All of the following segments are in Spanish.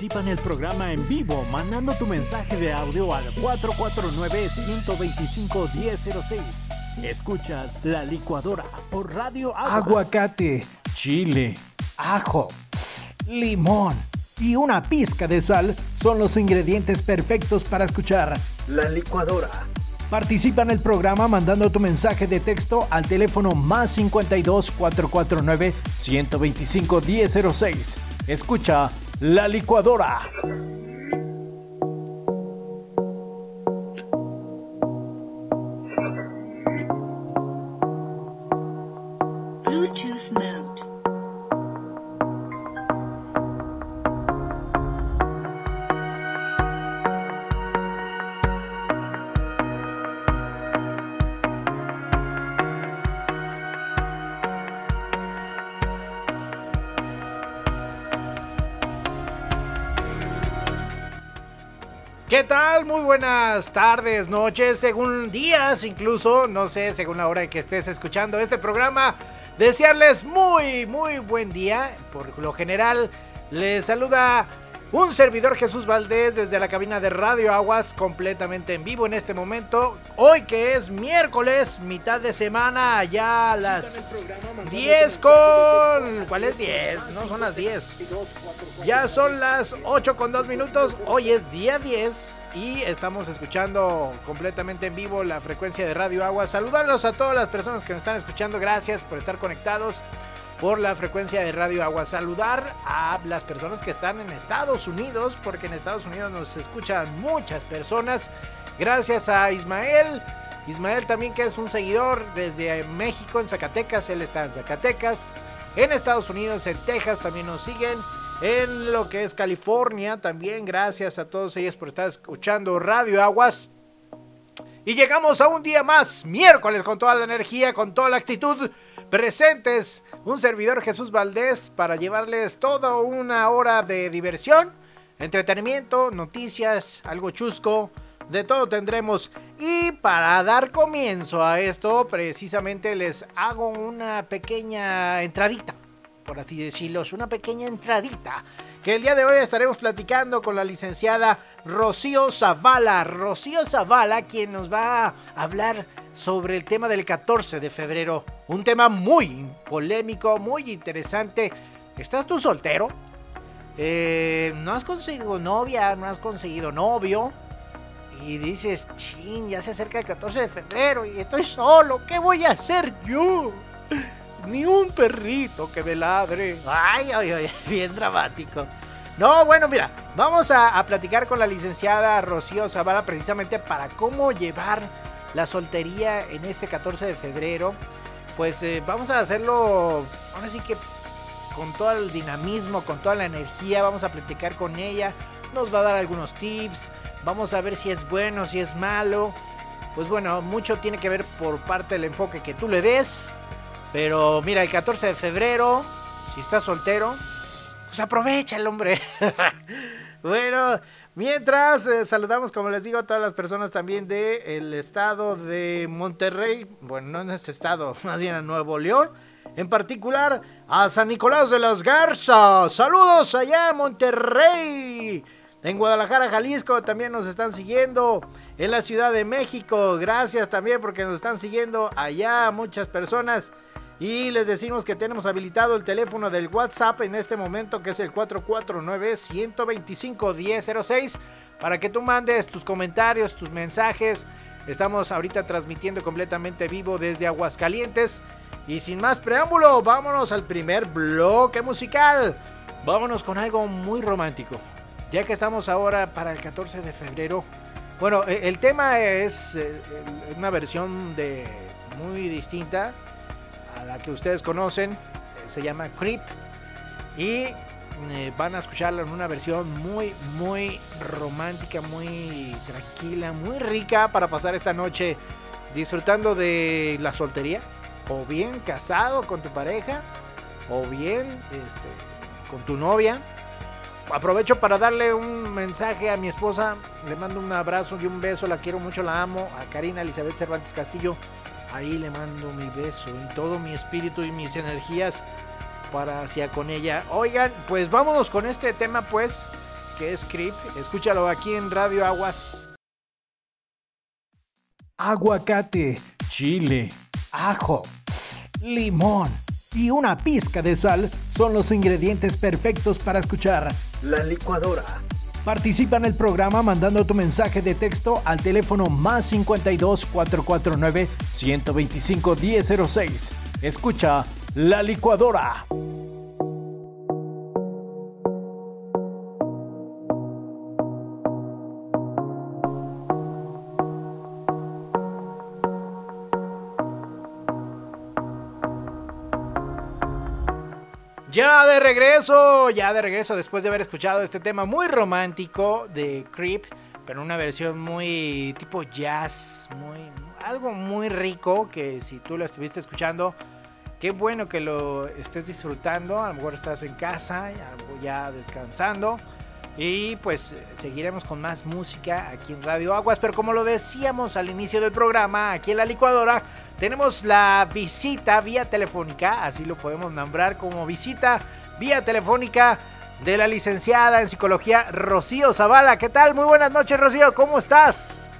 Participa en el programa en vivo mandando tu mensaje de audio al 449-125-1006. Escuchas La Licuadora por Radio Aguas. Aguacate, chile, ajo, limón y una pizca de sal son los ingredientes perfectos para escuchar La Licuadora. Participa en el programa mandando tu mensaje de texto al teléfono más 52 449 125 1006. Escucha La Licuadora. Tardes, noches, según días incluso, no sé, según la hora en que estés escuchando este programa. Desearles muy, muy buen día. Por lo general, les saluda un servidor Jesús Valdés desde la cabina de Radio Aguas, completamente en vivo en este momento. Hoy que es miércoles, mitad de semana, ya a las 10 con... ¿Cuál es 10? No son las 10. Ya son las 8 con 2 minutos. Hoy es día 10 y estamos escuchando completamente en vivo la frecuencia de Radio Agua. Saludarlos a todas las personas que nos están escuchando. Gracias por estar conectados por la frecuencia de Radio Agua. Saludar a las personas que están en Estados Unidos, porque en Estados Unidos nos escuchan muchas personas. Gracias a Ismael. Ismael también que es un seguidor desde México, en Zacatecas. Él está en Zacatecas. En Estados Unidos, en Texas también nos siguen. En lo que es California también. Gracias a todos ellos por estar escuchando Radio Aguas. Y llegamos a un día más, miércoles, con toda la energía, con toda la actitud. Presentes, un servidor Jesús Valdés para llevarles toda una hora de diversión, entretenimiento, noticias, algo chusco, de todo tendremos. Y para dar comienzo a esto, precisamente les hago una pequeña entradita, por así decirlo, una pequeña entradita que el día de hoy estaremos platicando con la licenciada Rocío Zavala. Rocío Zavala, quien nos va a hablar sobre el tema del 14 de febrero. Un tema muy polémico, muy interesante. ¿Estás tú soltero? Eh, ¿No has conseguido novia? ¿No has conseguido novio? Y dices, ching, ya se acerca el 14 de febrero y estoy solo. ¿Qué voy a hacer yo? Ni un perrito que me ladre. Ay, ay, ay, bien dramático. No, bueno, mira, vamos a, a platicar con la licenciada Rocío Zavala precisamente para cómo llevar la soltería en este 14 de febrero. Pues eh, vamos a hacerlo, ahora sí que con todo el dinamismo, con toda la energía, vamos a platicar con ella. Nos va a dar algunos tips, vamos a ver si es bueno, si es malo. Pues bueno, mucho tiene que ver por parte del enfoque que tú le des. Pero mira, el 14 de febrero, si estás soltero, pues aprovecha el hombre. bueno, mientras eh, saludamos, como les digo, a todas las personas también del estado de Monterrey. Bueno, no en ese estado, más bien a Nuevo León. En particular a San Nicolás de las Garzas. Saludos allá Monterrey. En Guadalajara, Jalisco también nos están siguiendo. En la Ciudad de México, gracias también porque nos están siguiendo allá muchas personas. Y les decimos que tenemos habilitado el teléfono del WhatsApp en este momento, que es el 449-125-1006, para que tú mandes tus comentarios, tus mensajes. Estamos ahorita transmitiendo completamente vivo desde Aguascalientes. Y sin más preámbulo, vámonos al primer bloque musical. Vámonos con algo muy romántico. Ya que estamos ahora para el 14 de febrero. Bueno, e- el tema es eh, una versión de muy distinta a la que ustedes conocen. eh, Se llama Creep. Y eh, van a escucharla en una versión muy, muy romántica, muy tranquila, muy rica para pasar esta noche disfrutando de la soltería. O bien casado con tu pareja. O bien este, con tu novia. Aprovecho para darle un mensaje a mi esposa. Le mando un abrazo y un beso. La quiero mucho, la amo. A Karina Elizabeth Cervantes Castillo. Ahí le mando mi beso y todo mi espíritu y mis energías para hacia con ella. Oigan, pues vámonos con este tema, pues, que es Creep. Escúchalo aquí en Radio Aguas. Aguacate, chile, ajo, limón y una pizca de sal son los ingredientes perfectos para escuchar La Licuadora. Participa en el programa mandando tu mensaje de texto al teléfono más 52 449 125 1006. Escucha La Licuadora. Ya de regreso, ya de regreso después de haber escuchado este tema muy romántico de Creep, pero una versión muy tipo jazz, muy algo muy rico que si tú lo estuviste escuchando, qué bueno que lo estés disfrutando, a lo mejor estás en casa, ya descansando y pues seguiremos con más música aquí en Radio Aguas. Pero como lo decíamos al inicio del programa, aquí en la licuadora, tenemos la visita vía telefónica, así lo podemos nombrar como visita vía telefónica de la licenciada en psicología Rocío Zavala. ¿Qué tal? Muy buenas noches, Rocío, ¿cómo estás?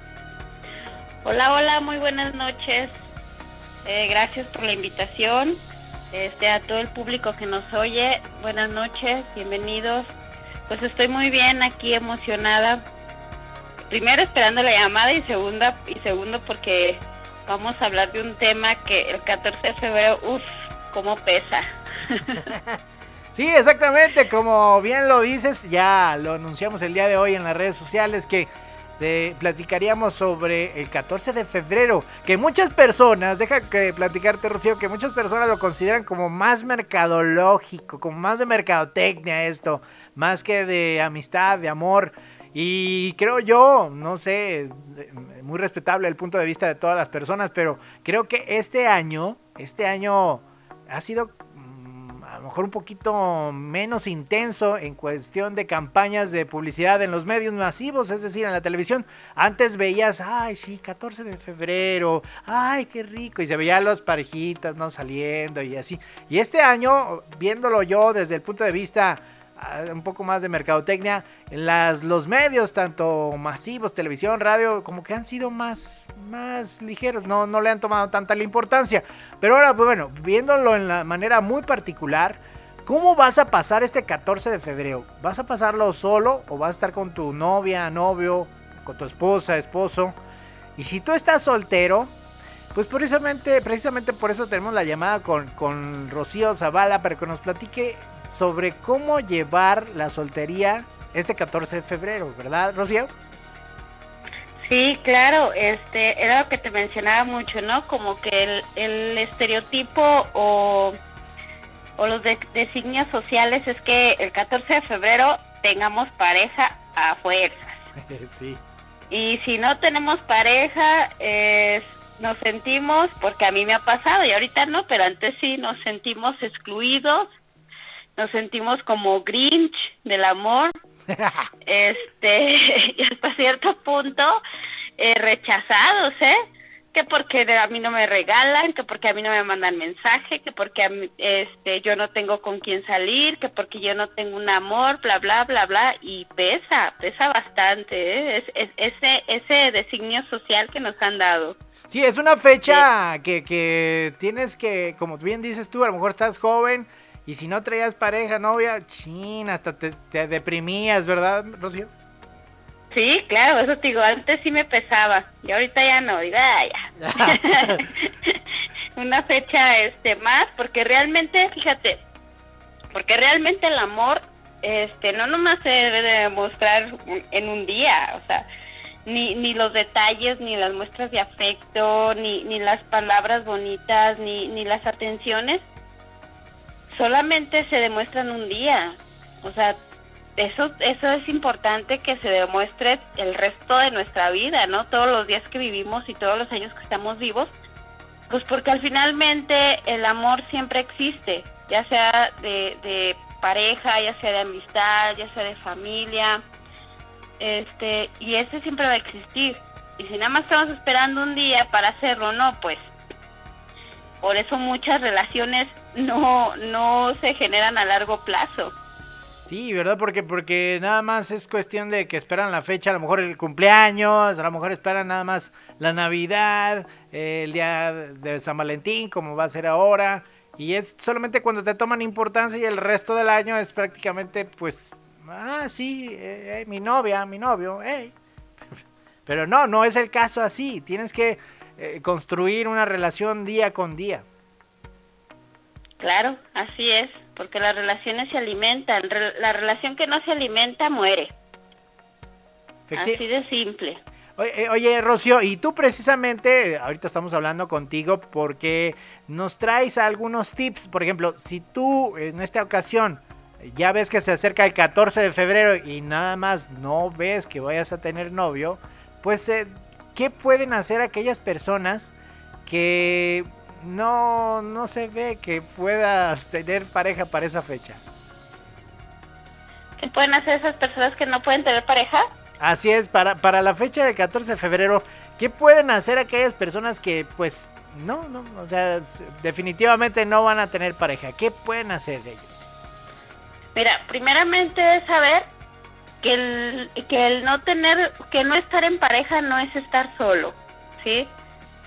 Hola, hola, muy buenas noches. Eh, gracias por la invitación. Este, a todo el público que nos oye, buenas noches, bienvenidos pues estoy muy bien aquí, emocionada. Primero esperando la llamada y segunda y segundo porque vamos a hablar de un tema que el 14 de febrero, uff, cómo pesa. Sí, exactamente, como bien lo dices, ya lo anunciamos el día de hoy en las redes sociales que te platicaríamos sobre el 14 de febrero, que muchas personas, deja que platicarte Rocío, que muchas personas lo consideran como más mercadológico, como más de mercadotecnia esto, más que de amistad, de amor. Y creo yo, no sé, muy respetable el punto de vista de todas las personas, pero creo que este año, este año ha sido a lo mejor un poquito menos intenso en cuestión de campañas de publicidad en los medios masivos, es decir, en la televisión. Antes veías, ay, sí, 14 de febrero, ay, qué rico, y se veían las parejitas, ¿no? Saliendo y así. Y este año, viéndolo yo desde el punto de vista un poco más de mercadotecnia, las, los medios, tanto masivos, televisión, radio, como que han sido más más ligeros, no, no le han tomado tanta la importancia. Pero ahora, pues bueno, viéndolo en la manera muy particular, ¿cómo vas a pasar este 14 de febrero? ¿Vas a pasarlo solo o vas a estar con tu novia, novio, con tu esposa, esposo? Y si tú estás soltero, pues precisamente, precisamente por eso tenemos la llamada con, con Rocío Zavala para que nos platique sobre cómo llevar la soltería este 14 de febrero, ¿verdad, Rocío? Sí, claro, este, era lo que te mencionaba mucho, ¿no? Como que el, estereotipo o, los designios sociales es que el 14 de febrero tengamos pareja a fuerzas. Sí. Y si no tenemos pareja, nos sentimos, porque a mí me ha pasado y ahorita no, pero antes sí, nos sentimos excluidos, nos sentimos como Grinch del amor este, y hasta cierto punto eh, rechazados, ¿eh? Que porque a mí no me regalan, que porque a mí no me mandan mensaje, que porque a mí, este, yo no tengo con quién salir, que porque yo no tengo un amor, bla, bla, bla, bla, y pesa, pesa bastante, ¿eh? es, ese, ese designio social que nos han dado. Sí, es una fecha que, que tienes que, como bien dices tú, a lo mejor estás joven, y si no traías pareja, novia, chin, hasta te, deprimías, ¿verdad, Rocío? Sí, claro, eso te digo, antes sí me pesaba y ahorita ya no, digo, ah, ya. Una fecha este más, porque realmente, fíjate, porque realmente el amor este no nomás se debe demostrar en un día, o sea, ni, ni los detalles, ni las muestras de afecto, ni, ni las palabras bonitas, ni, ni las atenciones solamente se demuestran un día. O sea, eso, eso es importante que se demuestre el resto de nuestra vida, ¿no? Todos los días que vivimos y todos los años que estamos vivos. Pues porque al finalmente el amor siempre existe, ya sea de, pareja, ya sea de amistad, ya sea de familia, este, y ese siempre va a existir. Y si nada más estamos esperando un día para hacerlo, no, pues por eso muchas relaciones no, no se generan a largo plazo. Sí, ¿verdad? Porque, porque nada más es cuestión de que esperan la fecha, a lo mejor el cumpleaños, a lo mejor esperan nada más la Navidad, eh, el día de San Valentín, como va a ser ahora. Y es solamente cuando te toman importancia y el resto del año es prácticamente, pues, ah, sí, eh, eh, mi novia, mi novio, hey. Pero no, no es el caso así. Tienes que construir una relación día con día. Claro, así es porque las relaciones se alimentan. La relación que no se alimenta muere. Así de simple. Oye, eh, oye, Rocío, y tú precisamente, ahorita estamos hablando contigo porque nos traes algunos tips. Por ejemplo, si tú en esta ocasión ya ves que se acerca el 14 de febrero y nada más no ves que vayas a tener novio, pues, eh, ¿qué pueden hacer aquellas personas que no, no se ve que puedas tener pareja para esa fecha. ¿Qué pueden hacer esas personas que no pueden tener pareja? Así es, para, para la fecha del 14 de febrero, ¿qué pueden hacer aquellas personas que pues no, no, o sea, definitivamente no van a tener pareja? ¿Qué pueden hacer ellos? Mira, primeramente es saber que el, que el no tener, que no estar en pareja no es estar solo, ¿sí?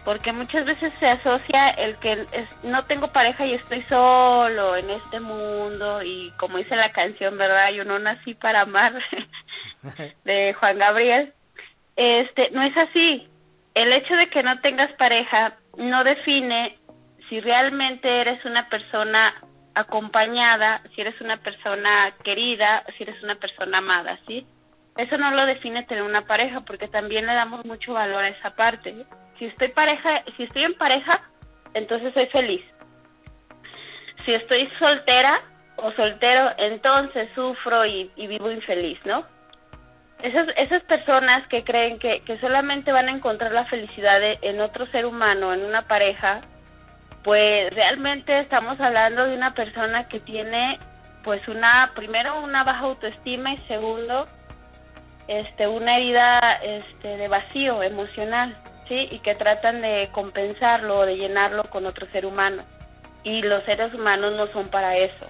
Porque muchas veces se asocia el que no tengo pareja y estoy solo en este mundo y como dice la canción, ¿verdad? Yo no nací para amar de Juan Gabriel. Este, no es así. El hecho de que no tengas pareja no define si realmente eres una persona acompañada, si eres una persona querida, si eres una persona amada, ¿sí? Eso no lo define tener una pareja porque también le damos mucho valor a esa parte si estoy pareja, si estoy en pareja, entonces soy feliz. Si estoy soltera o soltero, entonces sufro y, vivo infeliz, ¿no? Esas, esas personas que creen que, que solamente van a encontrar la felicidad en otro ser humano, en una pareja, pues realmente estamos hablando de una persona que tiene pues una primero una baja autoestima y segundo este una herida este de vacío emocional ¿sí? Y que tratan de compensarlo o de llenarlo con otro ser humano. Y los seres humanos no son para eso,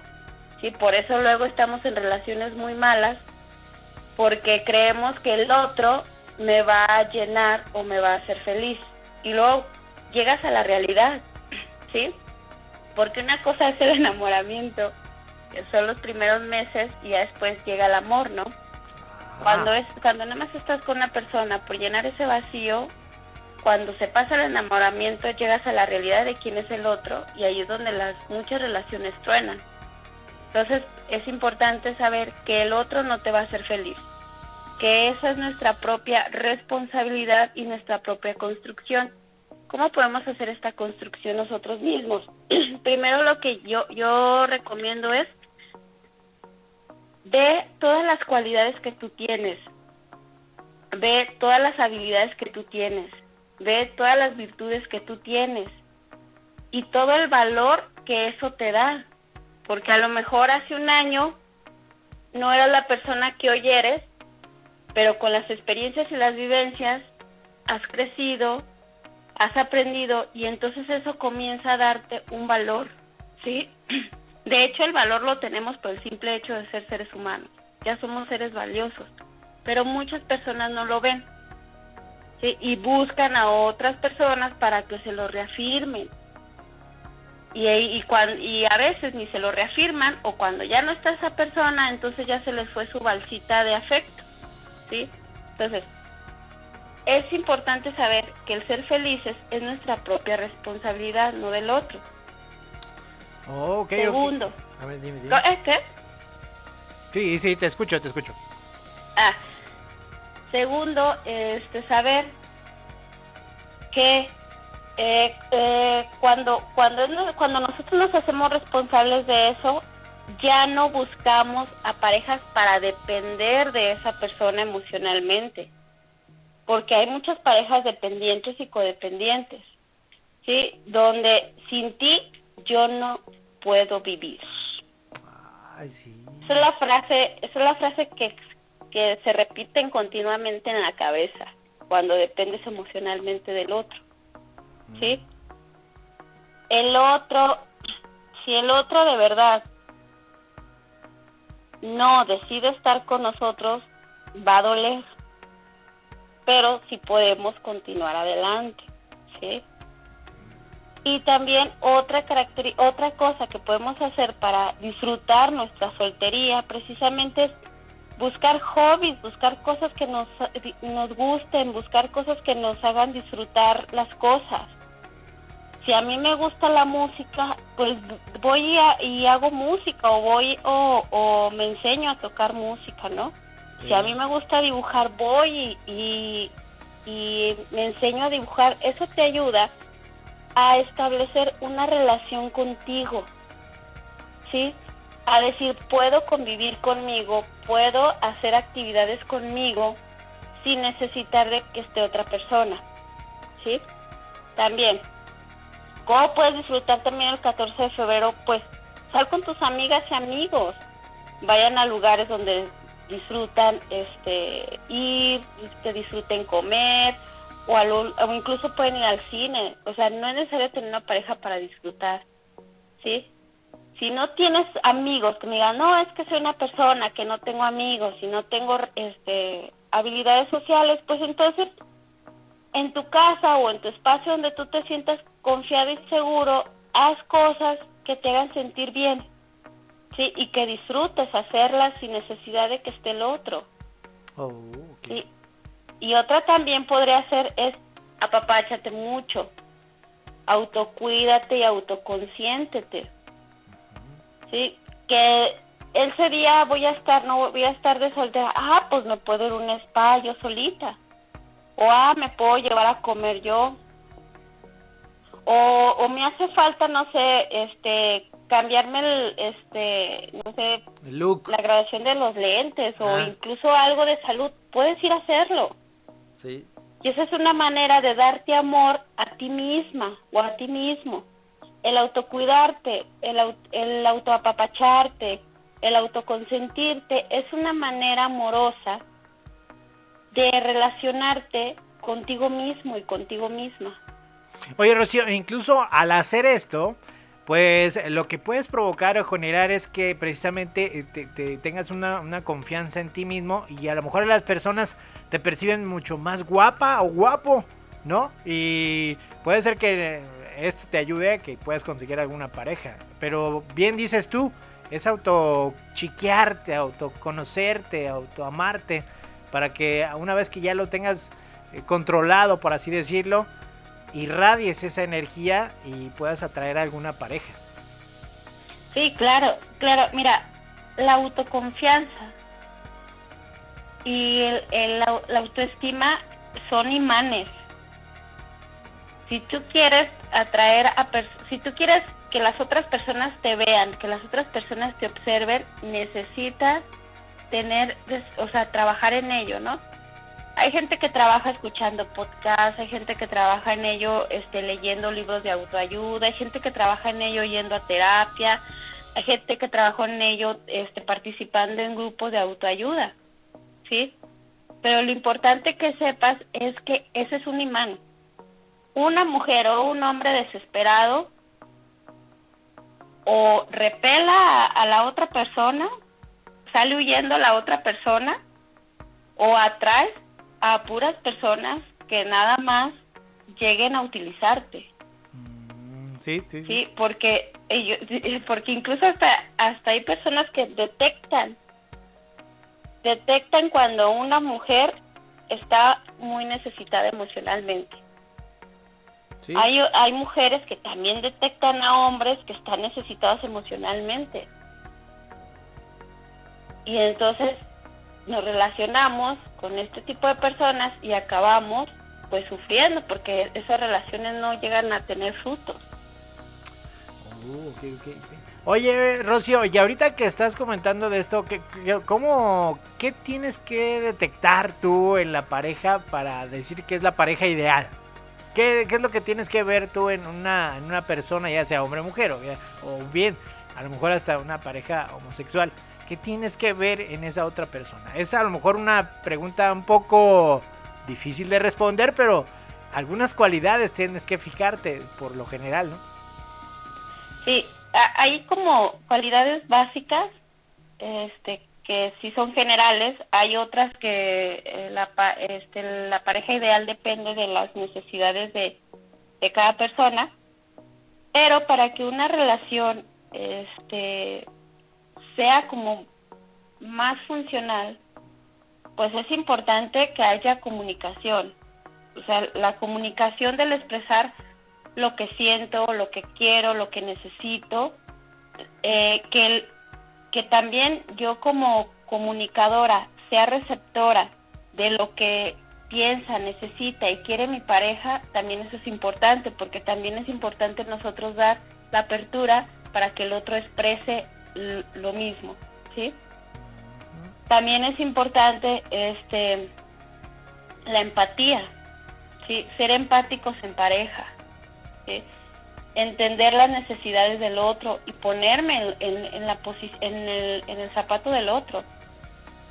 ¿sí? Por eso luego estamos en relaciones muy malas, porque creemos que el otro me va a llenar o me va a hacer feliz. Y luego llegas a la realidad, ¿sí? Porque una cosa es el enamoramiento, que son los primeros meses y ya después llega el amor, ¿no? Cuando es cuando nada más estás con una persona por llenar ese vacío, cuando se pasa el enamoramiento llegas a la realidad de quién es el otro y ahí es donde las muchas relaciones truenan. Entonces es importante saber que el otro no te va a hacer feliz, que esa es nuestra propia responsabilidad y nuestra propia construcción. ¿Cómo podemos hacer esta construcción nosotros mismos? Primero lo que yo, yo recomiendo es ve todas las cualidades que tú tienes, ve todas las habilidades que tú tienes, Ve todas las virtudes que tú tienes y todo el valor que eso te da. Porque a lo mejor hace un año no eras la persona que hoy eres, pero con las experiencias y las vivencias has crecido, has aprendido y entonces eso comienza a darte un valor, ¿sí? De hecho, el valor lo tenemos por el simple hecho de ser seres humanos. Ya somos seres valiosos, pero muchas personas no lo ven y buscan a otras personas para que se lo reafirmen. Y, y, y a veces ni se lo reafirman o cuando ya no está esa persona, entonces ya se les fue su balsita de afecto. ¿sí? Entonces, es importante saber que el ser felices es nuestra propia responsabilidad, no del otro. Segundo. A ver, dime, dime. ¿Eh, ¿Qué? Sí, sí, te escucho, te escucho. Ah, Segundo, este, saber que eh, eh, cuando, cuando, cuando nosotros nos hacemos responsables de eso, ya no buscamos a parejas para depender de esa persona emocionalmente, porque hay muchas parejas dependientes y codependientes, ¿sí? Donde sin ti yo no puedo vivir. Esa es la frase, esa es la frase que que se repiten continuamente en la cabeza cuando dependes emocionalmente del otro. ¿Sí? El otro, si el otro de verdad no decide estar con nosotros, va a doler. Pero si podemos continuar adelante, ¿sí? Y también otra otra cosa que podemos hacer para disfrutar nuestra soltería precisamente es buscar hobbies, buscar cosas que nos, nos gusten, buscar cosas que nos hagan disfrutar las cosas. Si a mí me gusta la música, pues voy y hago música o voy o, me enseño a tocar música, ¿no? Si a mí me gusta dibujar, voy y, y me enseño a dibujar. Eso te ayuda a establecer una relación contigo, ¿sí? A decir, puedo convivir conmigo, puedo hacer actividades conmigo sin necesitar de que esté otra persona, ¿sí? También, ¿cómo puedes disfrutar también el 14 de febrero? Pues sal con tus amigas y amigos, vayan a lugares donde disfrutan este ir, que disfruten comer, o, incluso pueden ir al cine. O sea, no es necesario tener una pareja para disfrutar, ¿sí? Si no tienes amigos que me digan, no, es que soy una persona que no tengo amigos y no tengo este, habilidades sociales, pues entonces en tu casa o en tu espacio donde tú te sientas confiado y seguro, haz cosas que te hagan sentir bien, ¿sí? Y que disfrutes hacerlas sin necesidad de que esté el otro. Oh, ¿sí? Y otra también podría ser es apapáchate mucho, autocuídate y autoconsciéntete. ¿Sí? Que ese día voy a estar, no voy a estar de soltera, ah, pues me puedo ir a un spa yo solita. O ah, me puedo llevar a comer yo. O, o me hace falta, no sé, este, cambiarme el, este, no sé, look. la graduación de los lentes o incluso algo de salud, puedes ir a hacerlo. Sí. Y esa es una manera de darte amor a ti misma o a ti mismo. El autocuidarte, el, el autoapapacharte, el autoconsentirte es una manera amorosa de relacionarte contigo mismo y contigo misma. Oye, Rocío, incluso al hacer esto, pues lo que puedes provocar o generar es que precisamente eh, te, tengas una, confianza en ti mismo y a lo mejor las personas te perciben mucho más guapa o guapo, ¿no? Y puede ser que esto te ayude a que puedas conseguir alguna pareja. Pero bien dices tú, es autochiquearte, autoconocerte, autoamarte, para que una vez que ya lo tengas eh, controlado, por así decirlo, irradies esa energía y puedas atraer a alguna pareja. Sí, claro, claro. Mira, la autoconfianza y el, la, autoestima son imanes. Si tú quieres atraer a si tú quieres que las otras personas te vean, que las otras personas te observen, necesitas tener, o sea, trabajar en ello, ¿no? hay gente que trabaja escuchando podcasts, hay gente que trabaja en ello este, leyendo libros de autoayuda, hay gente que trabaja en ello yendo a terapia, hay gente que trabaja en ello este, participando en grupos de autoayuda, ¿sí? Pero lo importante que sepas es que ese es un imán. Una mujer o un hombre desesperado o repela a la otra persona, sale huyendo a la otra persona, o atrae a puras personas que nada más lleguen a utilizarte. Mm, sí, sí, sí. Sí, porque ellos, porque incluso hasta hasta hay personas que detectan detectan cuando una mujer está muy necesitada emocionalmente. Sí. Hay, hay mujeres que también detectan a hombres que están necesitados emocionalmente. Y entonces nos relacionamos con este tipo de personas y acabamos pues sufriendo porque esas relaciones no llegan a tener frutos. Oh, Oye, Rocío, y ahorita que estás comentando de esto, ¿qué, cómo, ¿qué tienes que detectar tú en la pareja para decir que es la pareja ideal? ¿Qué, es lo que tienes que ver tú en una, en una persona, ya sea hombre o mujer, o, o bien, a lo mejor hasta una pareja homosexual? ¿Qué tienes que ver en esa otra persona? Es a lo mejor una pregunta un poco difícil de responder, pero algunas cualidades tienes que fijarte por lo general, ¿no? Sí, hay como cualidades básicas este, que sí son generales, hay otras que eh, la, este, la pareja ideal depende de las necesidades de, de cada persona, pero para que una relación este, sea como más funcional, pues es importante que haya comunicación. O sea, la comunicación del expresar lo que siento, lo que quiero, lo que necesito, eh, que, que también yo como comunicadora sea receptora de lo que piensa, necesita y quiere mi pareja, también eso es importante, porque también es importante nosotros dar la apertura para que el otro exprese lo mismo, ¿sí? También es importante este la empatía, ¿sí? Ser empáticos en pareja, entender las necesidades del otro y ponerme en, la en, el, en el zapato del otro.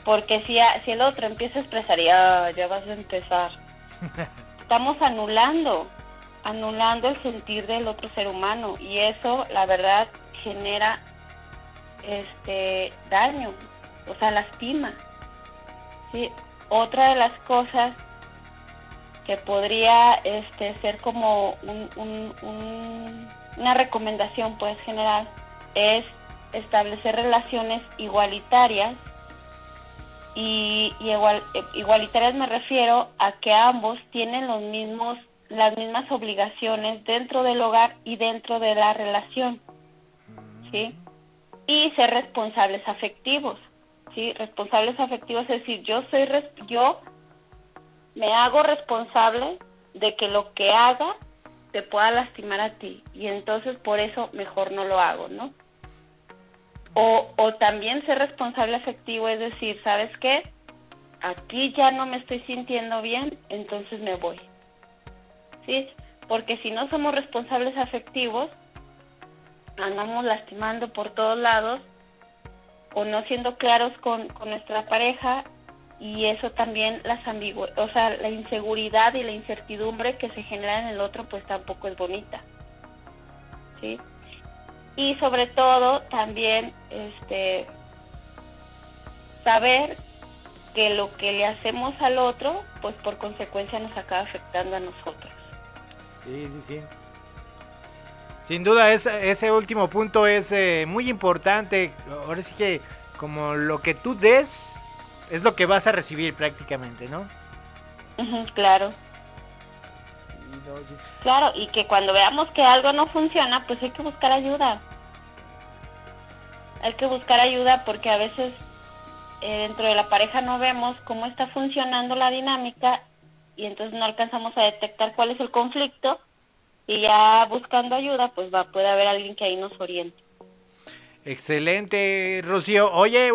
Porque si, si el otro empieza a expresar, ya, ya vas a empezar, estamos anulando, anulando el sentir del otro ser humano y eso, la verdad, genera este daño, o sea, lastima. ¿sí? Otra de las cosas que podría este, ser como una recomendación pues general es establecer relaciones igualitarias y, igual, igualitarias me refiero a que ambos tienen los mismos las mismas obligaciones dentro del hogar y dentro de la relación ¿sí? y ser responsables afectivos sí responsables afectivos es decir yo soy yo me hago responsable de que lo que haga te pueda lastimar a ti y entonces por eso mejor no lo hago, ¿no? O, o también ser responsable afectivo es decir, ¿sabes qué? Aquí ya no me estoy sintiendo bien, entonces me voy. ¿Sí? Porque si no somos responsables afectivos, andamos lastimando por todos lados o no siendo claros con, con nuestra pareja y eso también las ambigu o sea, la inseguridad y la incertidumbre que se genera en el otro pues tampoco es bonita. ¿Sí? Y sobre todo también este saber que lo que le hacemos al otro pues por consecuencia nos acaba afectando a nosotros. Sí, sí, sí. Sin duda ese, ese último punto es eh, muy importante. Ahora sí que como lo que tú des es lo que vas a recibir prácticamente, ¿no? claro. Claro, y que cuando veamos que algo no funciona, pues hay que buscar ayuda. Hay que buscar ayuda porque a veces eh, dentro de la pareja no vemos cómo está funcionando la dinámica y entonces no alcanzamos a detectar cuál es el conflicto y ya buscando ayuda, pues va puede haber alguien que ahí nos oriente. Excelente, Rocío. Oye,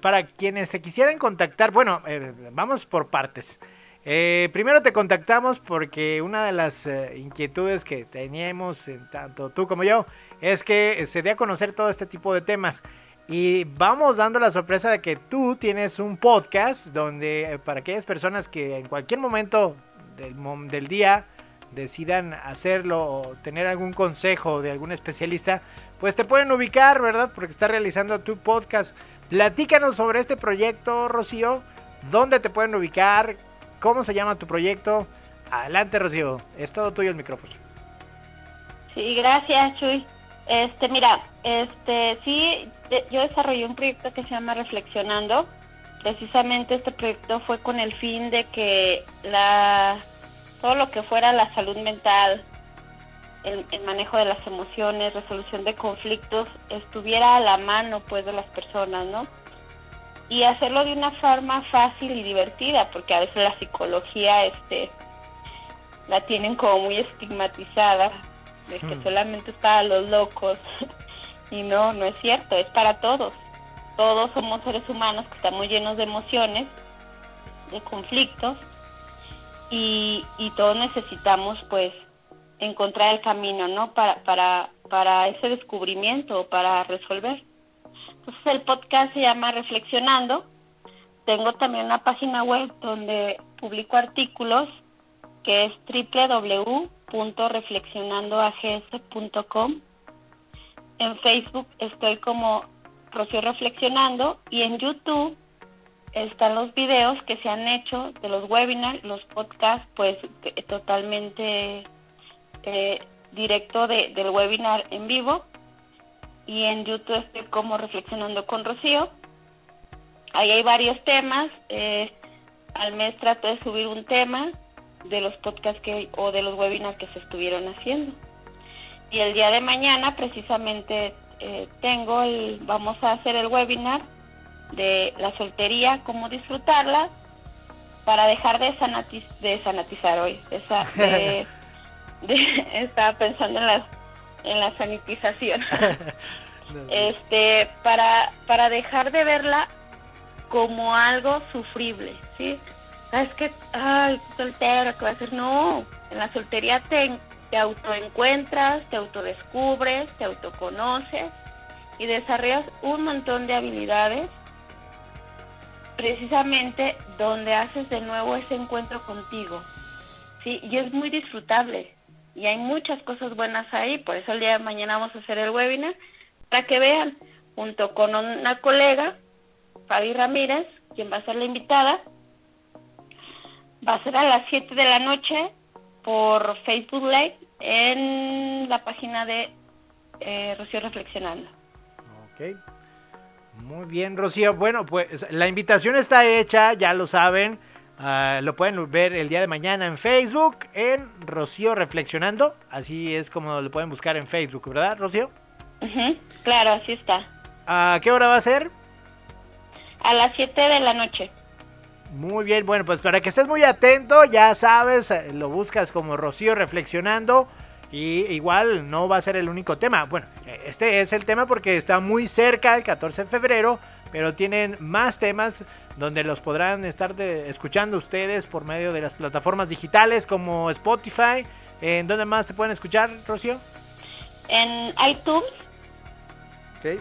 para quienes te quisieran contactar, bueno, eh, vamos por partes. Eh, primero te contactamos porque una de las eh, inquietudes que teníamos, tanto tú como yo, es que se dé a conocer todo este tipo de temas. Y vamos dando la sorpresa de que tú tienes un podcast donde para aquellas personas que en cualquier momento del día decidan hacerlo o tener algún consejo de algún especialista, pues te pueden ubicar, ¿verdad? Porque está realizando tu podcast. Platícanos sobre este proyecto, Rocío. ¿Dónde te pueden ubicar? ¿Cómo se llama tu proyecto? Adelante, Rocío. Es todo tuyo el micrófono. Sí, gracias, Chuy. Este, mira, este, sí, yo desarrollé un proyecto que se llama Reflexionando. Precisamente este proyecto fue con el fin de que la todo lo que fuera la salud mental, el, manejo de las emociones, resolución de conflictos, estuviera a la mano pues de las personas, ¿no? Y hacerlo de una forma fácil y divertida, porque a veces la psicología este la tienen como muy estigmatizada, de que hmm. solamente es para los locos. y no, no es cierto, es para todos. Todos somos seres humanos que estamos llenos de emociones, de conflictos, y, y todos necesitamos pues encontrar el camino, ¿no? Para, para, para ese descubrimiento, para resolver. Entonces el podcast se llama Reflexionando. Tengo también una página web donde publico artículos que es www.reflexionandoags.com. En Facebook estoy como Rocío Reflexionando y en YouTube están los videos que se han hecho de los webinars, los podcasts, pues totalmente eh, directo de, del webinar en vivo. Y en YouTube estoy como Reflexionando con Rocío. Ahí hay varios temas. Eh, al mes trato de subir un tema de los podcasts que o de los webinars que se estuvieron haciendo. Y el día de mañana precisamente eh, tengo el, vamos a hacer el webinar de la soltería, cómo disfrutarla, para dejar de, de sanatizar hoy. Esa, estaba pensando en la, en la sanitización. este, para, para dejar de verla como algo sufrible, ¿sí? ¿Sabes que Ay, soltera, ¿qué va a hacer? No, en la soltería te, te autoencuentras, te autodescubres, te autoconoces y desarrollas un montón de habilidades precisamente donde haces de nuevo ese encuentro contigo. Sí, y es muy disfrutable y hay muchas cosas buenas ahí, por eso el día de mañana vamos a hacer el webinar para que vean junto con una colega, Fabi Ramírez, quien va a ser la invitada, va a ser a las 7 de la noche por Facebook Live en la página de eh, Rocío Reflexionando. Ok. Muy bien, Rocío. Bueno, pues la invitación está hecha, ya lo saben. Ah, lo pueden ver el día de mañana en Facebook, en Rocío Reflexionando. Así es como lo pueden buscar en Facebook, ¿verdad, Rocío? claro, así está. ¿A qué hora va a ser? A las 7 de la noche. Muy bien, bueno, pues para que estés muy atento, ya sabes, eh, lo buscas como Rocío Reflexionando. Y igual no va a ser el único tema. Bueno, este es el tema porque está muy cerca el 14 de febrero, pero tienen más temas donde los podrán estar escuchando ustedes por medio de las plataformas digitales como Spotify. ¿En dónde más te pueden escuchar, Rocío? En iTunes. Ok.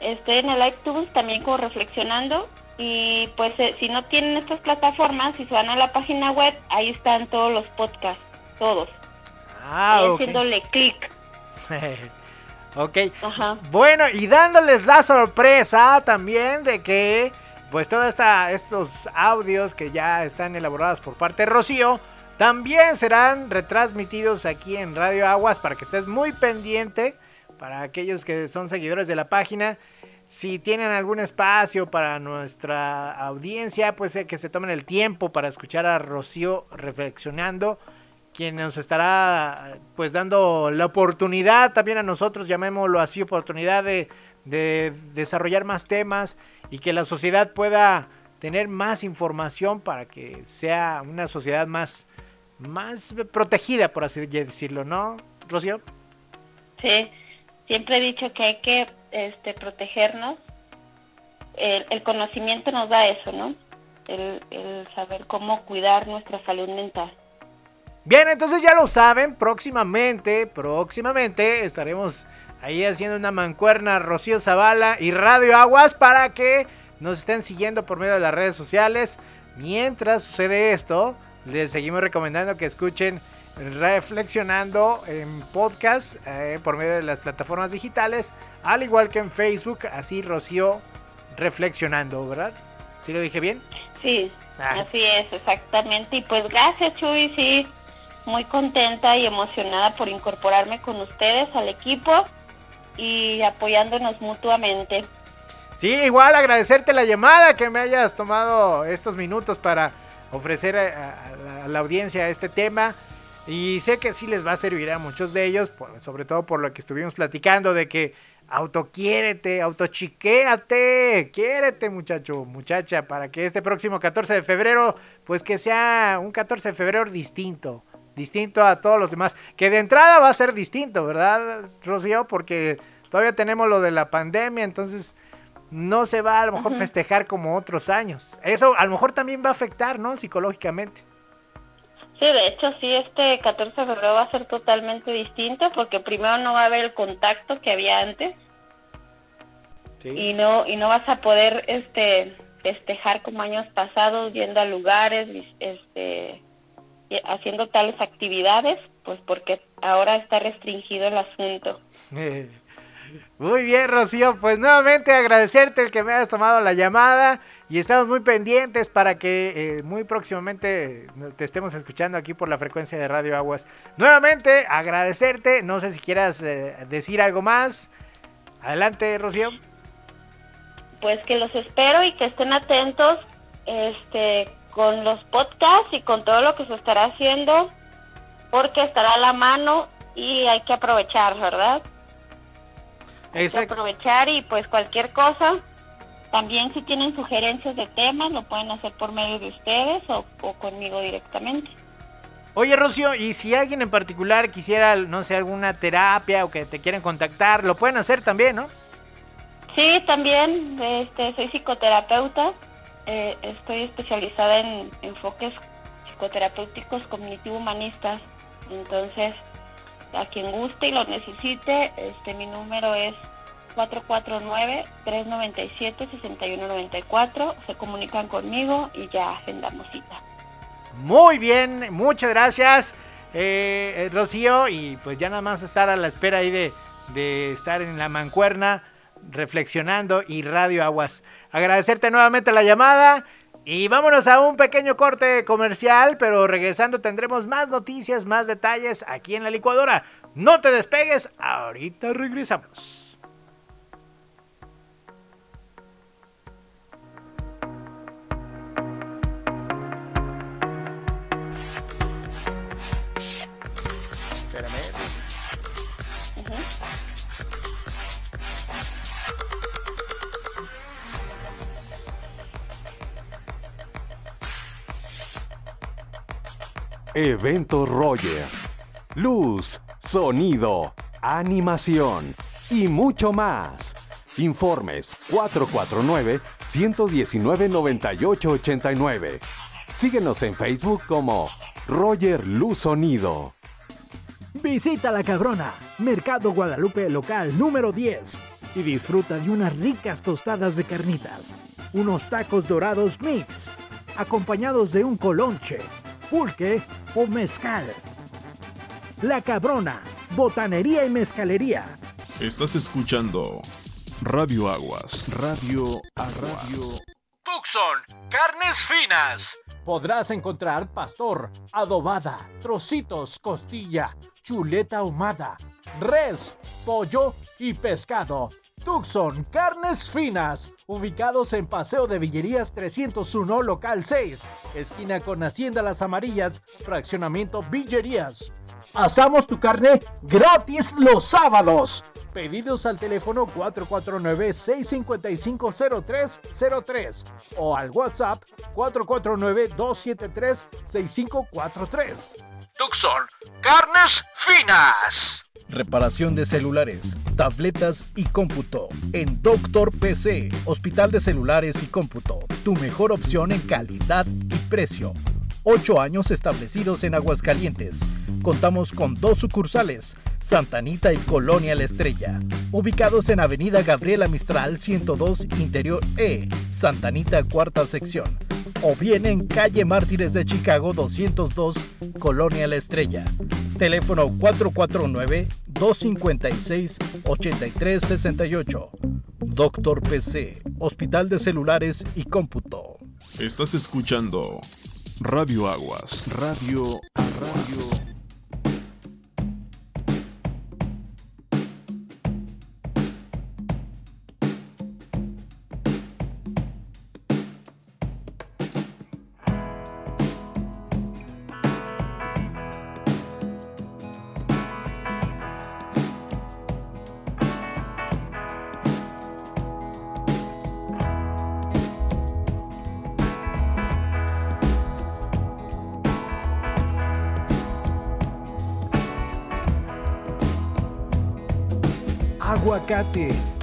Estoy en el iTunes también como reflexionando. Y pues eh, si no tienen estas plataformas, si se van a la página web, ahí están todos los podcasts, todos. Ah, Haciéndole clic. ok. Bueno, y dándoles la sorpresa también de que, pues, todos estos audios que ya están elaborados por parte de Rocío, también serán retransmitidos aquí en Radio Aguas para que estés muy pendiente. Para aquellos que son seguidores de la página, si tienen algún espacio para nuestra audiencia, pues que se tomen el tiempo para escuchar a Rocío reflexionando quien nos estará pues dando la oportunidad también a nosotros, llamémoslo así, oportunidad de, desarrollar más temas y que la sociedad pueda tener más información para que sea una sociedad más, más protegida, por así decirlo, ¿no, Rocío? Sí, siempre he dicho que hay que este, protegernos. El, conocimiento nos da eso, ¿no? el saber cómo cuidar nuestra salud mental. Bien, entonces ya lo saben, próximamente, próximamente estaremos ahí haciendo una mancuerna Rocío Zavala y Radio Aguas para que nos estén siguiendo por medio de las redes sociales. Mientras sucede esto, les seguimos recomendando que escuchen Reflexionando en podcast eh, por medio de las plataformas digitales, al igual que en Facebook, así Rocío Reflexionando, ¿verdad? ¿Sí lo dije bien? Sí, ah. así es, exactamente. Y pues gracias, Chuy, sí muy contenta y emocionada por incorporarme con ustedes al equipo y apoyándonos mutuamente. Sí, igual agradecerte la llamada, que me hayas tomado estos minutos para ofrecer a, la audiencia este tema. Y sé que sí les va a servir a muchos de ellos, sobre todo por lo que estuvimos platicando de que autoquiérete, autochiquéate, quiérete muchacho, muchacha, para que este próximo 14 de febrero, pues que sea un 14 de febrero distinto distinto a todos los demás. Que de entrada va a ser distinto, ¿verdad, Rocío? Porque todavía tenemos lo de la pandemia, entonces no se va a lo mejor festejar como otros años. Eso a lo mejor también va a afectar, ¿no? Psicológicamente. Sí, de hecho sí, este 14 de febrero va a ser totalmente distinto porque primero no va a haber el contacto que había antes. Y no y no vas a poder este festejar como años pasados yendo a lugares, este haciendo tales actividades, pues porque ahora está restringido el asunto. Muy bien, Rocío. Pues nuevamente agradecerte el que me hayas tomado la llamada y estamos muy pendientes para que eh, muy próximamente te estemos escuchando aquí por la frecuencia de Radio Aguas. Nuevamente agradecerte. No sé si quieras eh, decir algo más. Adelante, Rocío. Pues que los espero y que estén atentos este, con los podcasts y con todo lo que se estará haciendo, porque estará a la mano y hay que aprovechar, ¿verdad? Hay que aprovechar y pues cualquier cosa, también si tienen sugerencias de temas, lo pueden hacer por medio de ustedes o, o conmigo directamente. Oye, Rocío, y si alguien en particular quisiera, no sé, alguna terapia o que te quieran contactar, lo pueden hacer también, ¿no? Sí, también, este, soy psicoterapeuta, eh, estoy especializada en enfoques psicoterapéuticos cognitivo-humanistas, entonces, a quien guste y lo necesite, este, mi número es 449-397-6194, se comunican conmigo y ya agendamos cita. Muy bien, muchas gracias, eh, eh, Rocío. Y pues ya nada más estar a la espera ahí de, de estar en la mancuerna, reflexionando y Radio Aguas. Agradecerte nuevamente la llamada. Y vámonos a un pequeño corte comercial, pero regresando tendremos más noticias, más detalles aquí en la licuadora. No te despegues, ahorita regresamos. Evento Roger. Luz, sonido, animación y mucho más. Informes 449-119-9889. Síguenos en Facebook como Roger Luz Sonido. Visita La Cabrona, Mercado Guadalupe local número 10 y disfruta de unas ricas tostadas de carnitas, unos tacos dorados mix, acompañados de un colonche pulque o mezcal. La Cabrona, botanería y mezcalería. Estás escuchando Radio Aguas. Radio a Radio. Tucson, carnes finas. Podrás encontrar pastor, adobada, trocitos, costilla, chuleta ahumada, res, pollo y pescado. Tucson, carnes finas, ubicados en Paseo de Villerías 301, local 6, esquina con Hacienda Las Amarillas, fraccionamiento Villerías. Asamos tu carne gratis los sábados. Pedidos al teléfono 449-655-0303 o al WhatsApp 449-273-6543. Tucson, carnes finas. Reparación de celulares, tabletas y cómputo. En Doctor PC, Hospital de Celulares y Cómputo. Tu mejor opción en calidad y precio. Ocho años establecidos en Aguascalientes. Contamos con dos sucursales, Santanita y Colonia La Estrella, ubicados en Avenida Gabriela Mistral 102 Interior E, Santanita Cuarta Sección, o bien en Calle Mártires de Chicago 202 Colonia La Estrella. Teléfono 449-256-8368. Doctor PC, Hospital de Celulares y Cómputo. Estás escuchando Radio Aguas. Radio a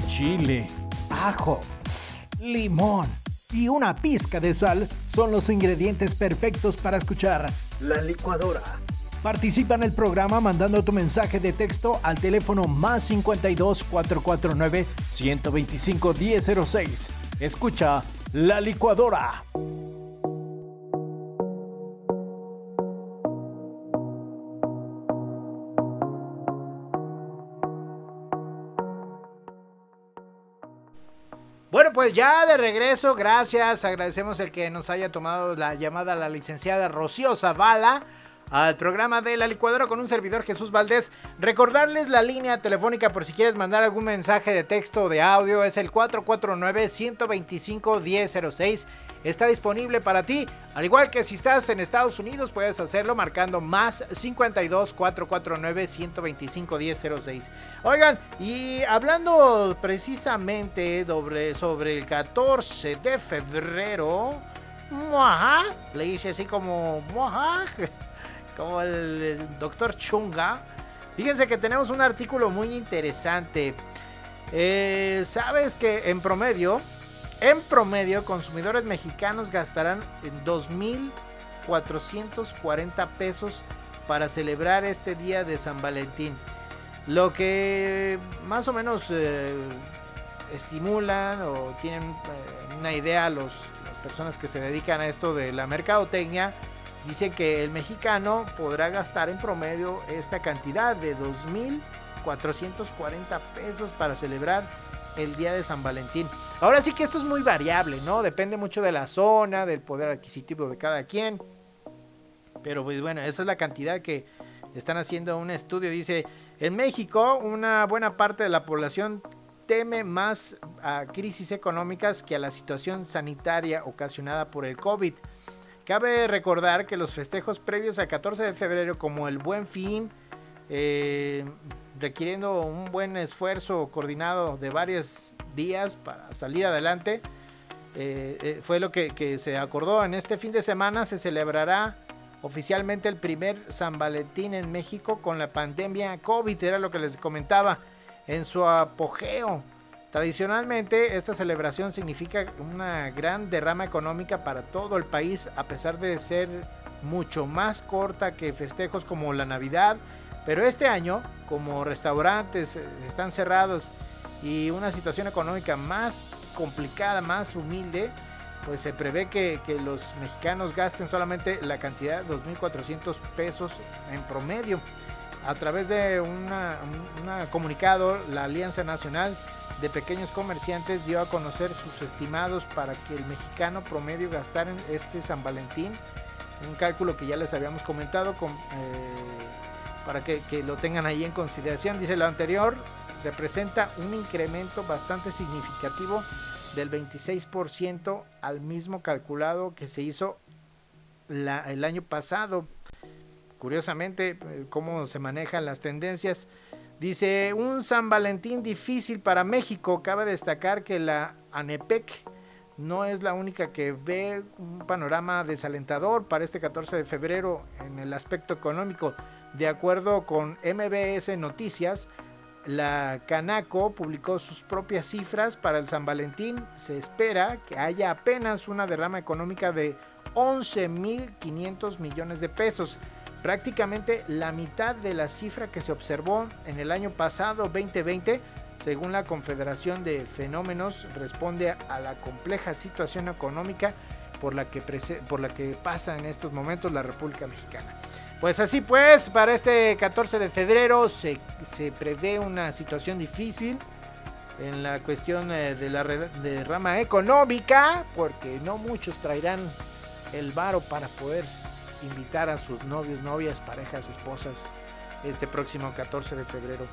chile, ajo, limón y una pizca de sal son los ingredientes perfectos para escuchar La Licuadora. Participa en el programa mandando tu mensaje de texto al teléfono más 52 449 125 1006. Escucha La Licuadora. Pues ya de regreso, gracias. Agradecemos el que nos haya tomado la llamada la licenciada Rocío Zavala al programa de la licuadora con un servidor Jesús Valdés. Recordarles la línea telefónica por si quieres mandar algún mensaje de texto o de audio. Es el 449-125-1006. Está disponible para ti. Al igual que si estás en Estados Unidos, puedes hacerlo marcando más 52 449 125 1006. Oigan, y hablando precisamente sobre, sobre el 14 de febrero, le hice así como como el, doctor Chunga. Fíjense que tenemos un artículo muy interesante. Eh, Sabes que en promedio, en promedio, consumidores mexicanos gastarán 2.440 pesos para celebrar este día de San Valentín. Lo que más o menos eh, estimulan o tienen eh, una idea los, las personas que se dedican a esto de la mercadotecnia Dice que el mexicano podrá gastar en promedio esta cantidad de 2.440 pesos para celebrar el día de San Valentín. Ahora sí que esto es muy variable, ¿no? Depende mucho de la zona, del poder adquisitivo de cada quien. Pero pues bueno, esa es la cantidad que están haciendo un estudio. Dice, en México una buena parte de la población teme más a crisis económicas que a la situación sanitaria ocasionada por el COVID. Cabe recordar que los festejos previos al 14 de febrero, como el Buen Fin, eh, requiriendo un buen esfuerzo coordinado de varios días para salir adelante, eh, eh, fue lo que, que, se acordó. En este fin de semana se celebrará oficialmente el primer San Valentín en México con la pandemia COVID, era lo que les comentaba, en su apogeo. Tradicionalmente, esta celebración significa una gran derrama económica para todo el país, a pesar de ser mucho más corta que festejos como la Navidad. Pero este año, como restaurantes eh, están cerrados y una situación económica más complicada, más humilde, pues se prevé que, los mexicanos gasten solamente la cantidad de 2.400 pesos en promedio. A través de un comunicado, la Alianza Nacional de pequeños comerciantes dio a conocer sus estimados para que el mexicano promedio gastara en este San Valentín. Un cálculo que ya les habíamos comentado con, eh, para que, lo tengan ahí en consideración. Dice lo anterior, representa un incremento bastante significativo del 26% al mismo calculado que se hizo el año pasado. Curiosamente, eh, cómo se manejan las tendencias. Dice, un San Valentín difícil para México. Cabe destacar que la ANEPEC no es la única que ve un panorama desalentador para este 14 de febrero en el aspecto económico. De acuerdo con MBS Noticias, la Canaco publicó sus propias cifras para el San Valentín. Se espera que haya apenas una derrama económica de 11.500 millones de pesos prácticamente la mitad de la cifra que se observó en el año pasado 2020, según la Confederación de Fenómenos, responde a la compleja situación económica por la que, por la que pasa en estos momentos la República Mexicana. Pues así pues, para este 14 de febrero se, se prevé una situación difícil en la cuestión eh, de la de rama económica, porque no muchos traerán el varo para poder invitar a sus novios, novias, parejas, esposas este próximo 14 de febrero.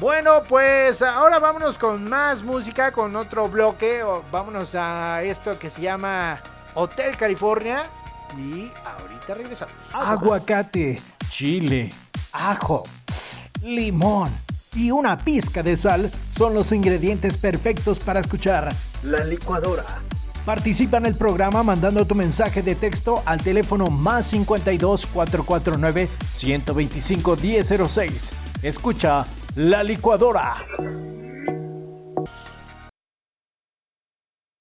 Bueno, pues ahora vámonos con más música, con otro bloque. Vámonos a esto que se llama Hotel California. Y ahorita regresamos. Aguacate, chile, ajo, limón y una pizca de sal son los ingredientes perfectos para escuchar la licuadora Participa en el programa mandando tu mensaje de texto al teléfono más 52 449 125 1006. Escucha La Licuadora.